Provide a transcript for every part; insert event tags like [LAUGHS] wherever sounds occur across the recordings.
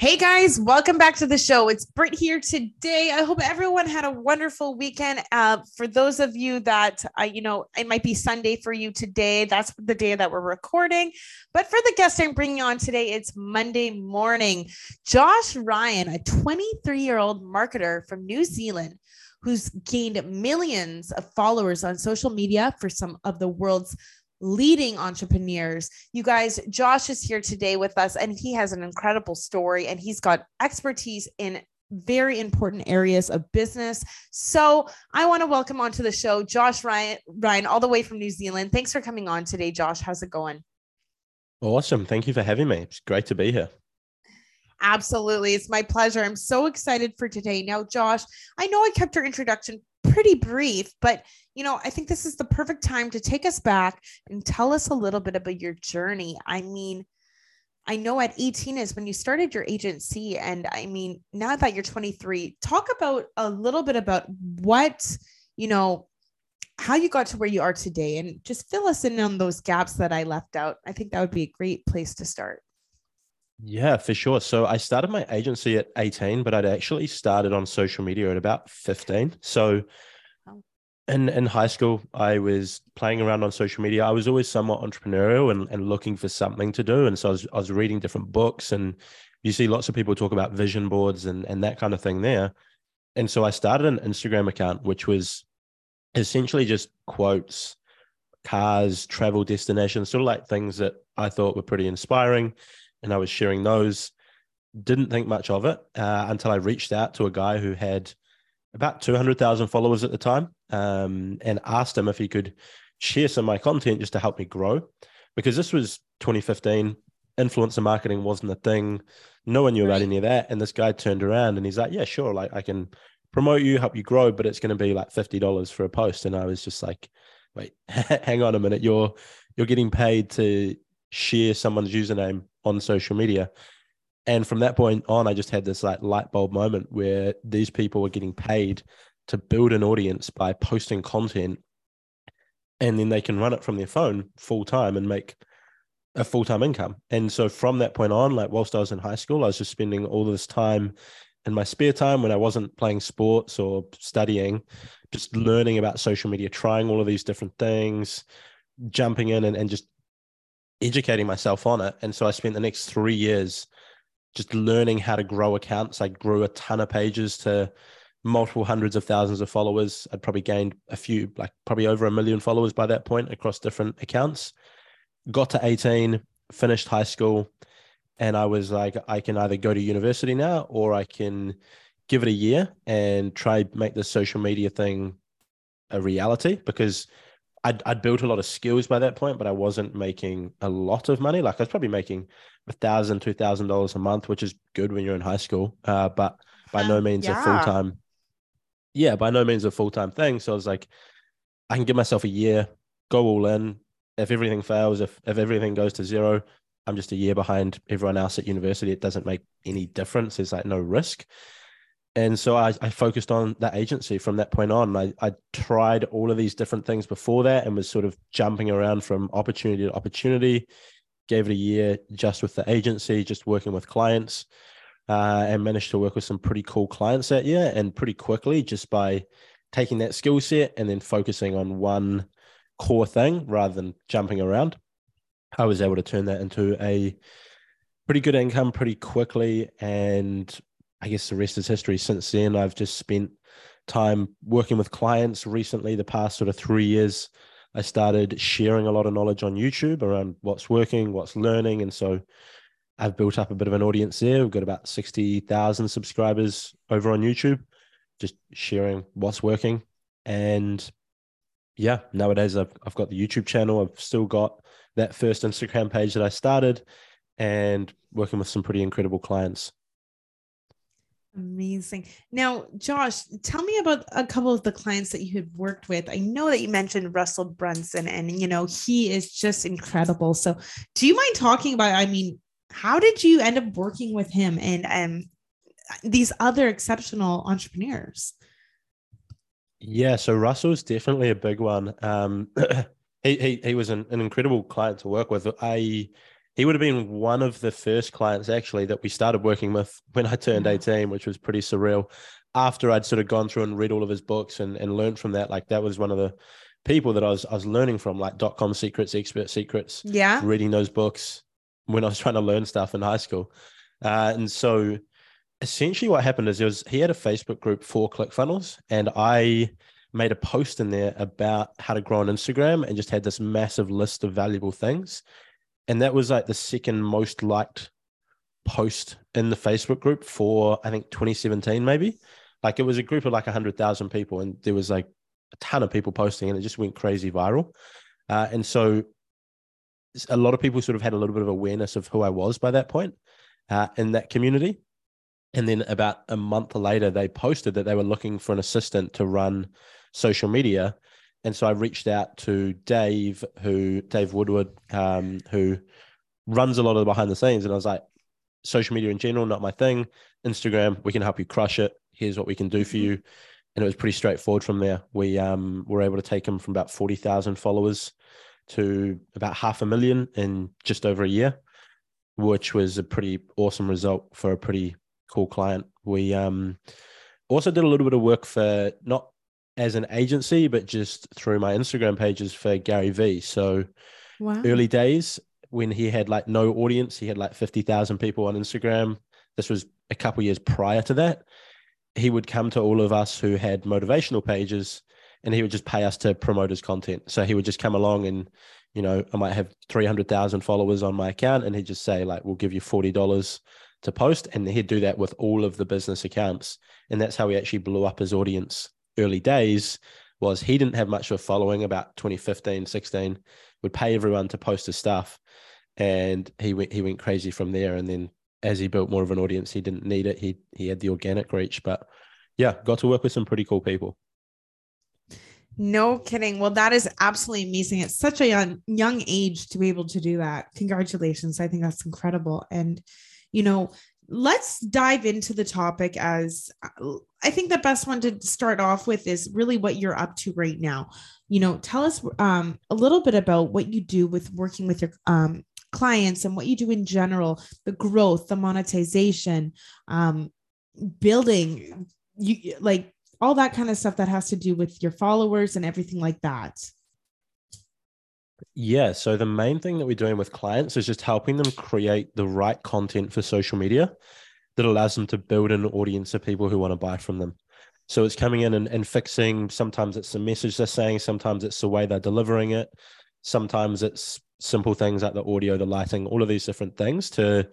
Hey guys, welcome back to the show. It's Britt here today. I hope everyone had a wonderful weekend. Uh, for those of you that, uh, you know, it might be Sunday for you today. That's the day that we're recording. But for the guest I'm bringing on today, it's Monday morning. Josh Ryan, a 23 year old marketer from New Zealand who's gained millions of followers on social media for some of the world's leading entrepreneurs. You guys, Josh is here today with us, and he has an incredible story, and he's got expertise in very important areas of business. So I want to welcome onto the show Josh Ryan, Ryan, all the way from New Zealand. Thanks for coming on today, Josh. How's it going? Awesome. Thank you for having me. It's great to be here. Absolutely. It's my pleasure. I'm so excited for today. Now, Josh, I know I kept your introduction pretty brief, but you know, I think this is the perfect time to take us back and tell us a little bit about your journey. I mean, I know at 18 is when you started your agency. And I mean, now that you're 23, talk about a little bit about what, you know, how you got to where you are today and just fill us in on those gaps that I left out. I think that would be a great place to start. Yeah, for sure. So I started my agency at 18, but I'd actually started on social media at about 15. So oh. in in high school, I was playing around on social media. I was always somewhat entrepreneurial and, and looking for something to do. And so I was, I was reading different books and you see lots of people talk about vision boards and, and that kind of thing there. And so I started an Instagram account, which was essentially just quotes, cars, travel destinations, sort of like things that I thought were pretty inspiring. And I was sharing those. Didn't think much of it uh, until I reached out to a guy who had about 200,000 followers at the time um, and asked him if he could share some of my content just to help me grow. Because this was 2015, influencer marketing wasn't a thing. No one knew about any of that. And this guy turned around and he's like, Yeah, sure. Like I can promote you, help you grow, but it's going to be like $50 for a post. And I was just like, Wait, [LAUGHS] hang on a minute. You're you're getting paid to share someone's username on social media. And from that point on, I just had this like light bulb moment where these people were getting paid to build an audience by posting content and then they can run it from their phone full time and make a full time income. And so from that point on, like whilst I was in high school, I was just spending all this time in my spare time when I wasn't playing sports or studying, just learning about social media, trying all of these different things, jumping in and, and just educating myself on it. And so I spent the next three years just learning how to grow accounts. I grew a ton of pages to multiple hundreds of thousands of followers. I'd probably gained a few, like probably over a million followers by that point across different accounts. Got to 18, finished high school, and I was like, I can either go to university now or I can give it a year and try make this social media thing a reality because I'd, I'd built a lot of skills by that point, but I wasn't making a lot of money. Like I was probably making a thousand, two thousand dollars a month, which is good when you're in high school, uh, but by no means yeah. a full time yeah, by no means a full time thing. So I was like, I can give myself a year, go all in. If everything fails, if if everything goes to zero, I'm just a year behind everyone else at university. It doesn't make any difference. There's like no risk. And so I, I focused on that agency from that point on. I, I tried all of these different things before that and was sort of jumping around from opportunity to opportunity. Gave it a year just with the agency, just working with clients uh, and managed to work with some pretty cool clients that year and pretty quickly just by taking that skill set and then focusing on one core thing rather than jumping around. I was able to turn that into a pretty good income pretty quickly. And I guess the rest is history. Since then, I've just spent time working with clients recently, the past sort of three years. I started sharing a lot of knowledge on YouTube around what's working, what's learning. And so I've built up a bit of an audience there. We've got about 60,000 subscribers over on YouTube, just sharing what's working. And yeah, nowadays I've, I've got the YouTube channel. I've still got that first Instagram page that I started. and working with some pretty incredible clients. Amazing. Now, Josh, tell me about a couple of the clients that you had worked with. I know that you mentioned Russell Brunson, and you know he is just incredible. So, do you mind talking about? I mean, how did you end up working with him and um, these other exceptional entrepreneurs? Yeah, so Russell's definitely a big one. Um, [CLEARS THROAT] he, he he was an, an incredible client to work with. I he would have been one of the first clients actually that we started working with when I turned 18, which was pretty surreal. After I'd sort of gone through and read all of his books and, and learned from that, like that was one of the people that I was I was learning from, like dot com secrets, expert secrets. Yeah. Reading those books when I was [LAUGHS] trying to learn stuff in high school. Uh, and so essentially what happened is was he had a Facebook group for ClickFunnels, and I made a post in there about how to grow on Instagram and just had this massive list of valuable things and that was like the second most liked post in the Facebook group for I think 2017 maybe. Like it was a group of like 100,000 people and there was like a ton of people posting and it just went crazy viral. Uh, and so a lot of people sort of had a little bit of awareness of who I was by that point uh, in that community. And then about a month later, they posted that they were looking for an assistant to run social media. And so I reached out to Dave, who Dave Woodward, um, who runs a lot of the behind the scenes, and I was like, social media in general, not my thing. Instagram, we can help you crush it. Here's what we can do for mm-hmm. you. And it was pretty straightforward from there. We um, were able to take him from about 40,000 followers to about half a million in just over a year, which was a pretty awesome result for a pretty cool client. We um, also did a little bit of work for not as an agency, but just through my Instagram pages for Gary Vee. So wow. early days when he had like no audience, he had like 50,000 people on Instagram. This was a couple years prior to that. He would come to all of us who had motivational pages and he would just pay us to promote his content. So he would just come along and, you know, I might have 300,000 followers on my account and he'd just say, like, we'll give you $40 to post. And he'd do that with all of the business accounts. And that's how he actually blew up his audience early days was he didn't have much of a following about 2015 16 would pay everyone to post his stuff and he went he went crazy from there. And then as he built more of an audience he didn't need it. He he had the organic reach. But yeah got to work with some pretty cool people. No kidding. Well that is absolutely amazing. At such a young young age to be able to do that. Congratulations. I think that's incredible. And you know let's dive into the topic as uh, I think the best one to start off with is really what you're up to right now. You know, tell us um, a little bit about what you do with working with your um, clients and what you do in general, the growth, the monetization, um, building, you like all that kind of stuff that has to do with your followers and everything like that. Yeah. So the main thing that we're doing with clients is just helping them create the right content for social media that allows them to build an audience of people who want to buy from them. So it's coming in and, and fixing. Sometimes it's the message they're saying, sometimes it's the way they're delivering it, sometimes it's simple things like the audio, the lighting, all of these different things to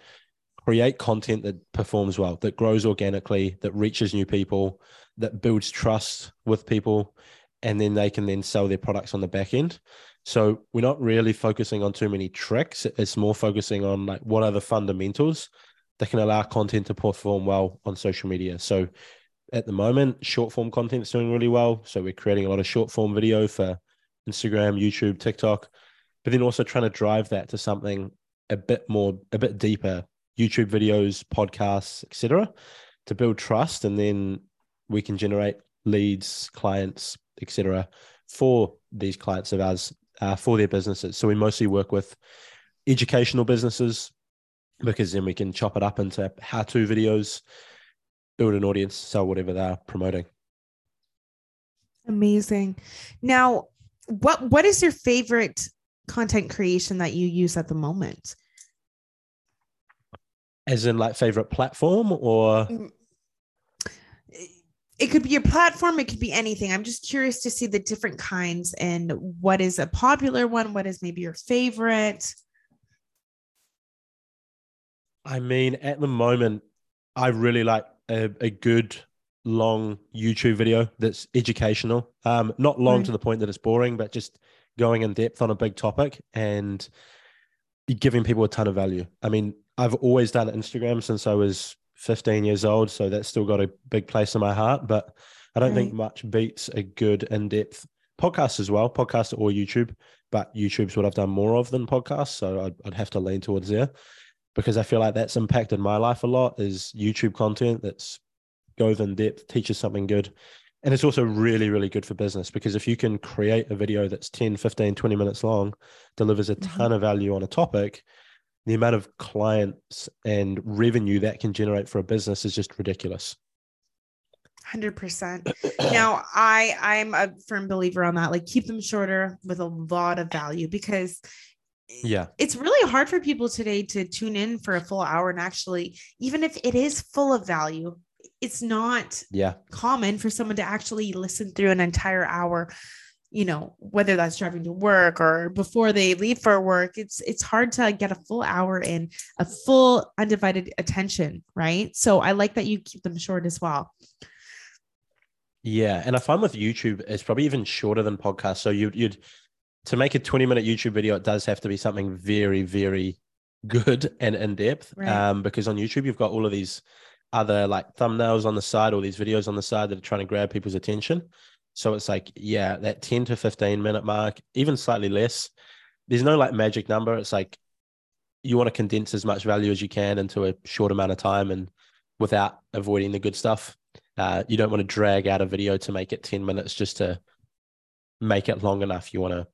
create content that performs well, that grows organically, that reaches new people, that builds trust with people, and then they can then sell their products on the back end. So we're not really focusing on too many tricks. It's more focusing on like what are the fundamentals that can allow content to perform well on social media. So at the moment, short form content is doing really well. So we're creating a lot of short form video for Instagram, YouTube, TikTok, but then also trying to drive that to something a bit more, a bit deeper, YouTube videos, podcasts, etc., to build trust, and then we can generate leads, clients, etc., for these clients of ours uh, for their businesses. So we mostly work with educational businesses because then we can chop it up into how to videos, build an audience, sell whatever they're promoting. Amazing. Now, what what is your favorite content creation that you use at the moment? As in like favorite platform or mm, it could be a platform it could be anything i'm just curious to see the different kinds and what is a popular one what is maybe your favorite i mean at the moment i really like a, a good long youtube video that's educational um not long right. to the point that it's boring but just going in depth on a big topic and giving people a ton of value. I mean, I've always done Instagram since I was 15 years old, so that's still got a big place in my heart. But I don't right. think much beats a good in-depth podcast as well, podcast or YouTube. But YouTube's what I've done more of than podcasts, so I'd, I'd have to lean towards there because I feel like that's impacted my life a lot. Is YouTube content that's goes in depth, teaches something good. And it's also really, really good for business because if you can create a video that's 10, 15, 20 minutes long, delivers a ton mm-hmm. of value on a topic, the amount of clients and revenue that can generate for a business is just ridiculous. 100% [CLEARS THROAT] now i i'm a firm believer on that like keep them shorter with a lot of value because yeah. it's really hard for people today to tune in for a full hour and actually even if it is full of value it's not yeah. common for someone to actually listen through an entire hour you know whether that's driving to work or before they leave for work it's it's hard to get a full hour in a full undivided attention right? So i like that you keep them short as well. Yeah and i find with youtube it's probably even shorter than podcasts. So you'd you'd to make a 20 minute youtube video it does have to be something very very good and in depth right. um because on youtube you've got all of these other like thumbnails on the side or these videos on the side that are trying to grab people's attention so it's like, yeah, that 10 to 15 minute mark, even slightly less. There's no like magic number. It's like you want to condense as much value as you can into a short amount of time and without avoiding the good stuff. Uh, you don't want to drag out a video to make it 10 minutes just to make it long enough. You want to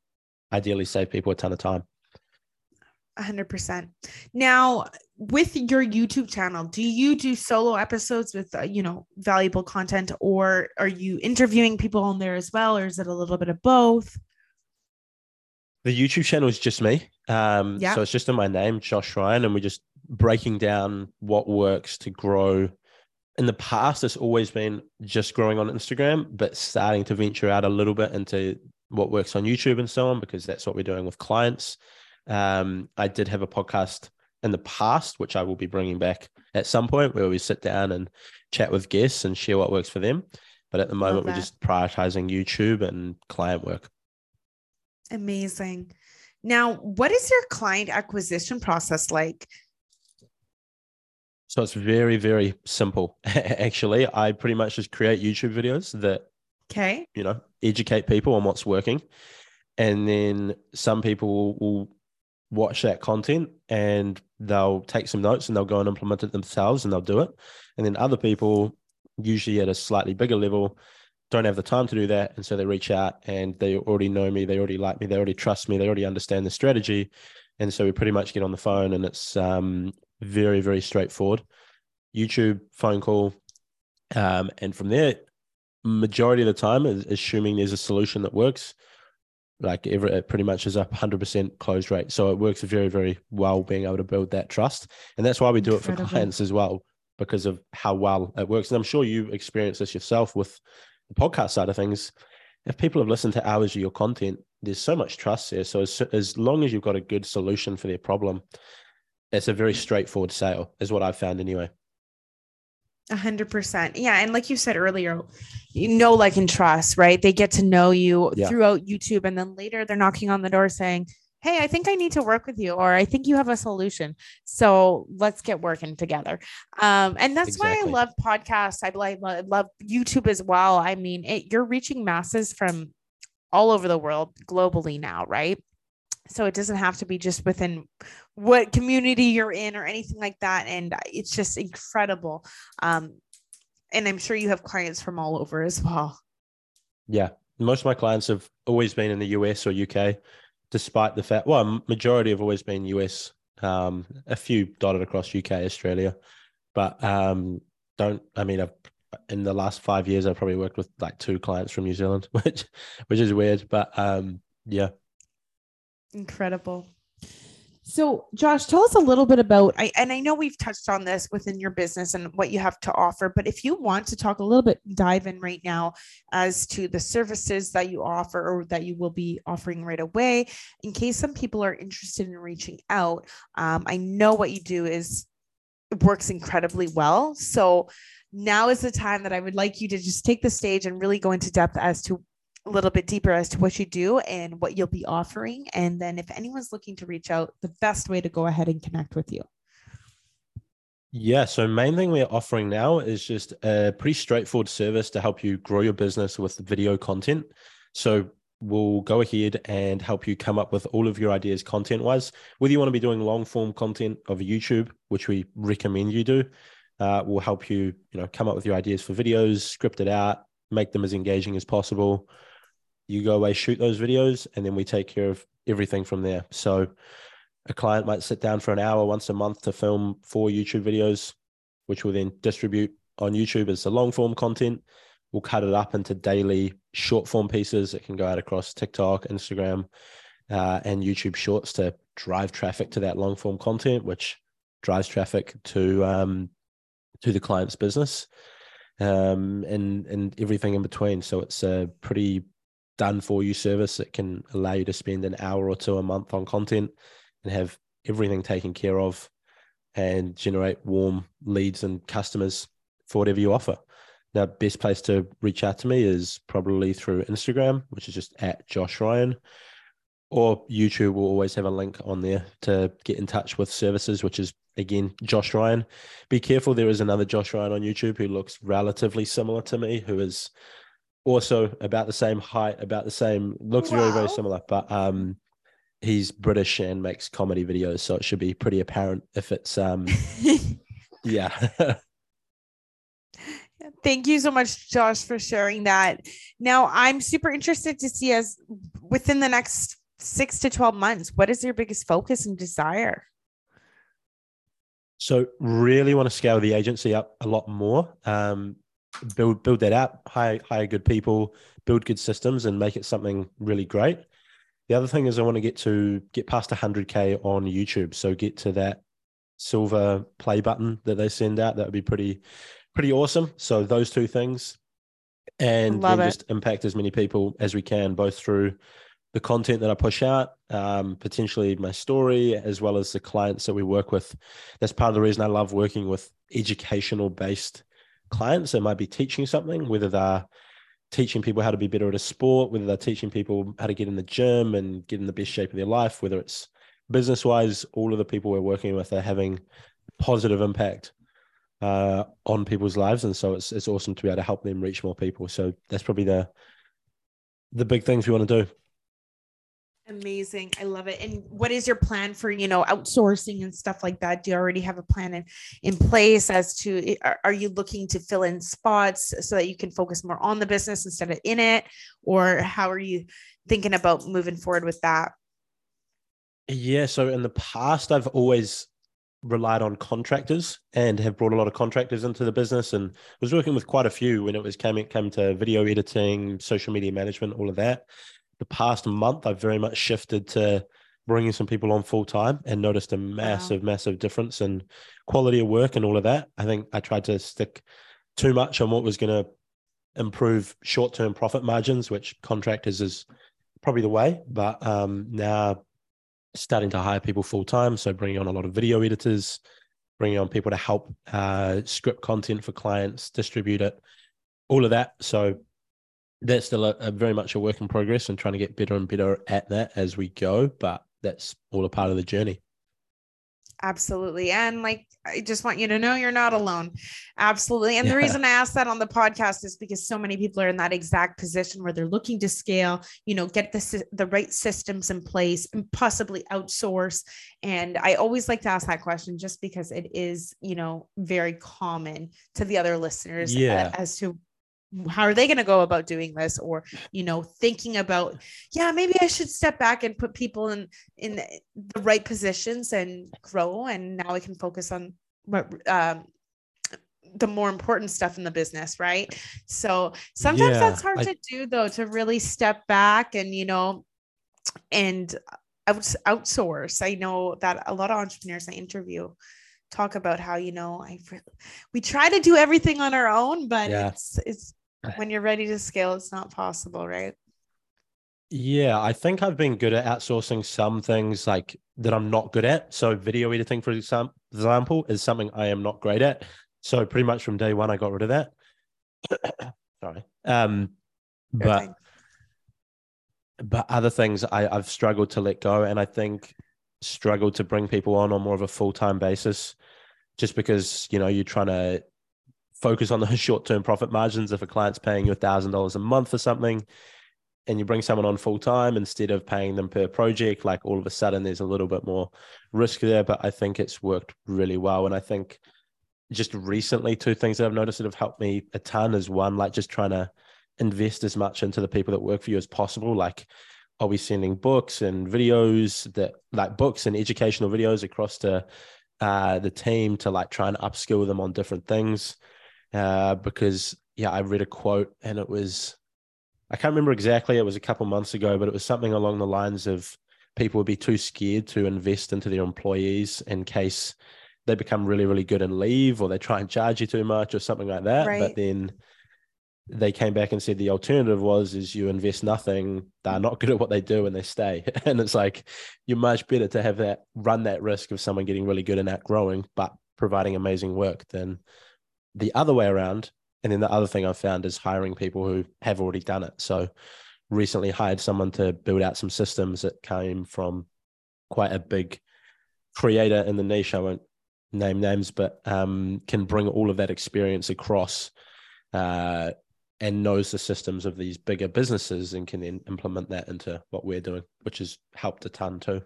ideally save people a ton of time. 100%. Now, with your YouTube channel, do you do solo episodes with, uh, you know, valuable content or are you interviewing people on there as well? Or is it a little bit of both? The YouTube channel is just me. Um, yeah. So it's just in my name, Josh Ryan, and we're just breaking down what works to grow. In the past, it's always been just growing on Instagram, but starting to venture out a little bit into what works on YouTube and so on, because that's what we're doing with clients. Um, I did have a podcast in the past, which I will be bringing back at some point, where we sit down and chat with guests and share what works for them. But at the moment, we're just prioritizing YouTube and client work. Amazing. Now, what is your client acquisition process like? So it's very, very simple. [LAUGHS] Actually, I pretty much just create YouTube videos that, okay, you know, educate people on what's working, and then some people will, will watch that content and they'll take some notes and they'll go and implement it themselves and they'll do it. And then other people, usually at a slightly bigger level, don't have the time to do that. And so they reach out and they already know me, they already like me, they already trust me, they already understand the strategy. And so we pretty much get on the phone and it's um, very, very straightforward. YouTube, phone call. Um, and from there, majority of the time, assuming there's a solution that works, like every, it pretty much is a 100% close rate. So it works very, very well being able to build that trust. And that's why we do Incredible. it for clients as well, because of how well it works. And I'm sure you experience this yourself with the podcast side of things. If people have listened to hours of your content, there's so much trust there. So as, as long as you've got a good solution for their problem, it's a very straightforward sale, is what I've found anyway. A hundred percent. Yeah. And like you said earlier, you know, like and trust, right? They get to know you yeah. throughout YouTube. And then later they're knocking on the door saying, Hey, I think I need to work with you, or I think you have a solution. So let's get working together. Um, and that's exactly. why I love podcasts. I love, love YouTube as well. I mean, it, you're reaching masses from all over the world globally now, right? So it doesn't have to be just within what community you're in or anything like that. And it's just incredible. Um and i'm sure you have clients from all over as well. Yeah. Most of my clients have always been in the us or uk despite the fact well majority have always been us um a few dotted across uk australia. But um don't i mean i've in the last five years i've probably worked with like two clients from new zealand [LAUGHS] which which is weird. But um yeah Incredible. So, Josh, tell us a little bit about I and I know we've touched on this within your business and what you have to offer, but if you want to talk a little bit dive in right now as to the services that you offer or that you will be offering right away, in case some people are interested in reaching out. Um, I know what you do is works incredibly well. So now is the time that I would like you to just take the stage and really go into depth as to a little bit deeper as to what you do and what you'll be offering. And then if anyone's looking to reach out, the best way to go ahead and connect with you. Yeah. So main thing we're offering now is just a pretty straightforward service to help you grow your business with video content. So we'll go ahead and help you come up with all of your ideas content wise. Whether you want to be doing long form content of YouTube, which we recommend you do, uh, will help you, you know, come up with your ideas for videos, script it out, make them as engaging as possible. You go away, shoot those videos, and then we take care of everything from there. So a client might sit down for an hour once a month to film four YouTube videos, which will then distribute on YouTube as the long form content. We'll cut it up into daily short form pieces that can go out across TikTok, Instagram, uh, and YouTube Shorts to drive traffic to that long form content, which drives traffic to um, to the client's business, um, and and everything in between. So it's a pretty done for you service that can allow you to spend an hour or two a month on content and have everything taken care of and generate warm leads and customers for whatever you offer. Now, best place to reach out to me is probably through Instagram, which is just at Josh Ryan, or YouTube will always have a link on there to get in touch with services, which is again Josh Ryan. Be careful, there is another Josh Ryan on YouTube who looks relatively similar to me, who is also about the same height, about the same, looks wow. very, very similar, but um, he's British and makes comedy videos, so it should be pretty apparent if it's um [LAUGHS] yeah. [LAUGHS] Thank you so much, Josh, for sharing that. Now, I'm super interested to see as within the next six to 12 months, what is your biggest focus and desire? So, really want to scale the agency up a lot more. Um, build build that out, hire hire good people, build good systems, and make it something really great. The other thing is I want to get to get past 100k on YouTube, so get to that silver play button that they send out. That would be pretty pretty awesome. So those two things, and then just impact as many people as we can, both through the content that I push out, um, potentially my story, as well as the clients that we work with. That's part of the reason I love working with educational based clients that might be teaching something, whether they're teaching people how to be better at a sport, whether they're teaching people how to get in the gym and get in the best shape of their life, whether it's business wise, all of the people we're working with are having positive impact uh, on people's lives, and so it's it's awesome to be able to help them reach more people. So that's probably the the big things we want to do. Amazing. I love it. And what is your plan for, you know, outsourcing and stuff like that? Do you already have a plan in, in place as to eh, are, are you looking to fill in spots so that you can focus more on the business instead of in it? Or how are you thinking about moving forward with that? Yeah. So in the past, I've always relied on contractors and have brought a lot of contractors into the business and was working with quite a few when it was came, came to video editing, social media management, all of that the past month, I've very much shifted to bringing some people on full time and noticed a massive, wow. massive difference in quality of work and all of that. I think I tried to stick too much on what was going to improve short term profit margins, which contractors is probably the way. But um, now starting to hire people full time. So bringing on a lot of video editors, bringing on people to help uh, script content for clients, distribute it, all of that. So that's still a, a, very much a work in progress and trying to get better and better at that as we go. But that's all a part of the journey. Absolutely. And like, I just want you to know you're not alone. Absolutely. And yeah. the reason I asked that on the podcast is because so many people are in that exact position where they're looking to scale, you know, get the, the right systems in place and possibly outsource. And I always like to ask that question just because it is, you know, very common to the other listeners yeah. as to how are they going to go about doing this? Or you know thinking about yeah maybe i should step back and put people in in the right positions and grow and now i can focus on what um, the more important stuff in the business right? So sometimes yeah, that's hard I, to do though to really step back and you know and out, outsource. I know that a lot of entrepreneurs i interview talk about how you know I we try to do everything on our own, but yeah. it's it's when you're ready to scale, it's not possible, right? Yeah, I think I've been good at outsourcing some things like that I'm not good at. So video editing, for example, is something I am not great at. So pretty much from day one, I got rid of that. [COUGHS] Sorry. Um, but but other things I, I've struggled to let go, and I think struggled to bring people on on more of a full time basis, just because you know you're trying to focus on the [LAUGHS] short term profit margins. If a client's paying you a thousand dollars a month for something, and you bring someone on full time instead of paying them per project, like all of a sudden there's a little bit more risk there. But I think it's worked really well, and I think just recently two things that I've noticed that have helped me a ton is one like just trying to invest as much into the people that work for you as possible. Like, are we sending books and videos that like books and educational videos across to uh, the team to like try and upskill them on different things? Uh, because yeah, I read a quote and it was I can't remember exactly. It was a couple months ago, but it was something along the lines of people would be too scared to invest into their employees in case they become really, really good and leave, or they try and charge you too much, or something like that. Right. But then they came back and said the alternative was is you invest nothing they're not good at what they do and they stay [LAUGHS] and it's like you're much better to have that run that risk of someone getting really good and outgrowing but providing amazing work than the other way around and then the other thing i've found is hiring people who have already done it so recently hired someone to build out some systems that came from quite a big creator in the niche i won't name names but um, can bring all of that experience across uh, and knows the systems of these bigger businesses and can then implement that into what we're doing, which has helped a ton too.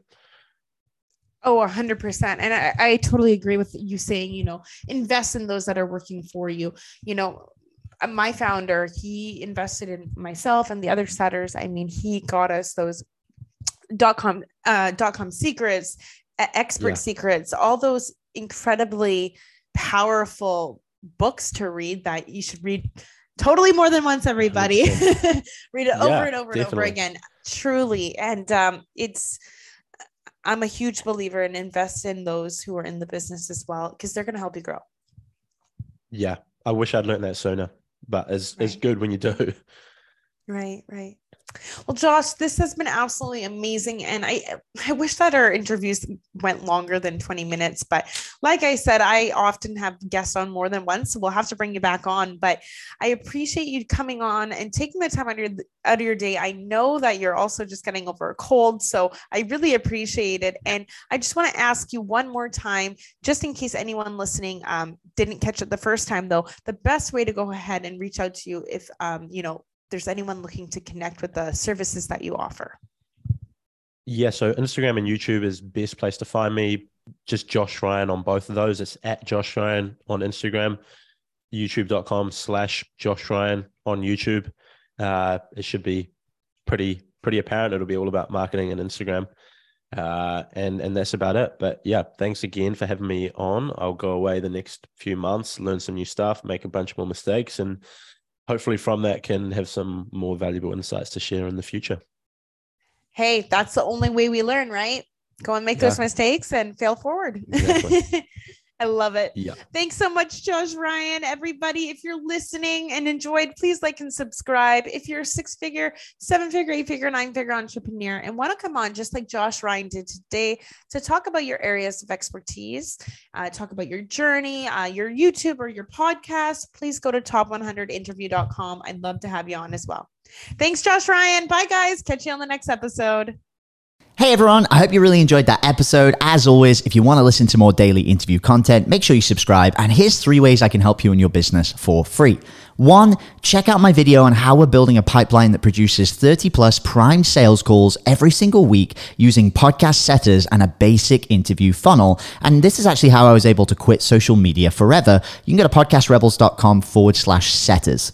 Oh, 100%. And I, I totally agree with you saying, you know, invest in those that are working for you. You know, uh, my founder, he invested in myself and the other setters. I mean, he got us those dot com, uh, dot com secrets, expert yeah. secrets, all those incredibly powerful books to read that you should read totally more than once everybody [LAUGHS] read it over and over definitely. and over again truly and um it's i'm a huge believer in invest in those who are in the business as well because they're going to help you grow yeah i wish i'd learned that sooner but it's right. it's good when you do right right well, Josh, this has been absolutely amazing. And I, I wish that our interviews went longer than 20 minutes. But like I said, I often have guests on more than once. So we'll have to bring you back on. But I appreciate you coming on and taking the time out of your, out of your day. I know that you're also just getting over a cold. So I really appreciate it. And I just want to ask you one more time, just in case anyone listening um, didn't catch it the first time, though, the best way to go ahead and reach out to you if, um, you know, there's anyone looking to connect with the services that you offer. Yeah, so Instagram and YouTube is best place to find me. Just Josh Ryan on both of those. It's at Josh Ryan on Instagram, youtube.com slash Josh Ryan on YouTube. Uh, it should be pretty pretty apparent. It'll be all about marketing and Instagram. Uh, and and that's about it. But yeah, thanks again for having me on. I'll go away the next few months, learn some new stuff, make a bunch more mistakes, and hopefully from that can have some more valuable insights to share in the future. Hey, that's the only way we learn, right? Go and make yeah. those mistakes and fail forward. Exactly. [LAUGHS] I love it. Yeah. Thanks so much, Josh Ryan. Everybody, if you're listening and enjoyed, please like and subscribe. If you're a six figure, seven figure, eight figure, nine figure entrepreneur and want to come on, just like Josh Ryan did today, to talk about your areas of expertise, uh, talk about your journey, uh, your YouTube or your podcast, please go to top100interview.com. I'd love to have you on as well. Thanks, Josh Ryan. Bye, guys. Catch you on the next episode. Hey everyone, I hope you really enjoyed that episode. As always, if you want to listen to more daily interview content, make sure you subscribe. And here's three ways I can help you in your business for free. One, check out my video on how we're building a pipeline that produces 30 plus prime sales calls every single week using podcast setters and a basic interview funnel. And this is actually how I was able to quit social media forever. You can go to podcastrebels.com forward slash setters.